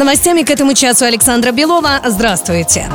Новостями к этому часу Александра Белова. Здравствуйте.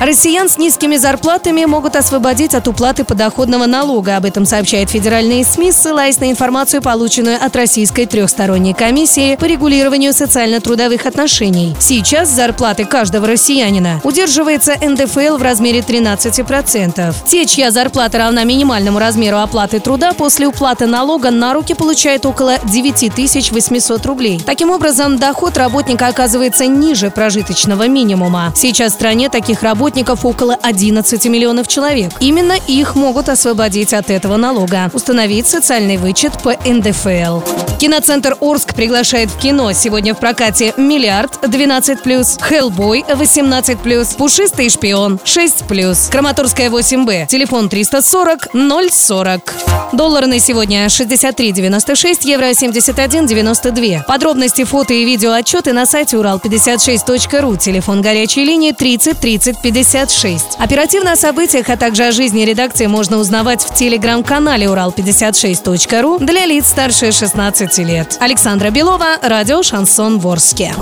Россиян с низкими зарплатами могут освободить от уплаты подоходного налога. Об этом сообщает федеральные СМИ, ссылаясь на информацию, полученную от Российской трехсторонней комиссии по регулированию социально-трудовых отношений. Сейчас зарплаты каждого россиянина удерживается НДФЛ в размере 13%. Те, чья зарплата равна минимальному размеру оплаты труда, после уплаты налога на руки получают около 9800 рублей. Таким образом, доход работника оказывается ниже прожиточного минимума. Сейчас в стране таких работников около 11 миллионов человек. Именно их могут освободить от этого налога. Установить социальный вычет по НДФЛ. Киноцентр Орск приглашает в кино. Сегодня в прокате «Миллиард» 12+, «Хеллбой» 18+, «Пушистый шпион» 6+, «Краматорская 8Б», телефон 340 040. Доллар на сегодня 63,96, евро 71,92. Подробности, фото и видео отчеты на сайте урал56.ру, телефон горячей линии 30 30 56. Оперативно о событиях, а также о жизни редакции можно узнавать в телеграм-канале урал56.ру для лиц старше 16 лет. Александра Белова, радио «Шансон Ворске».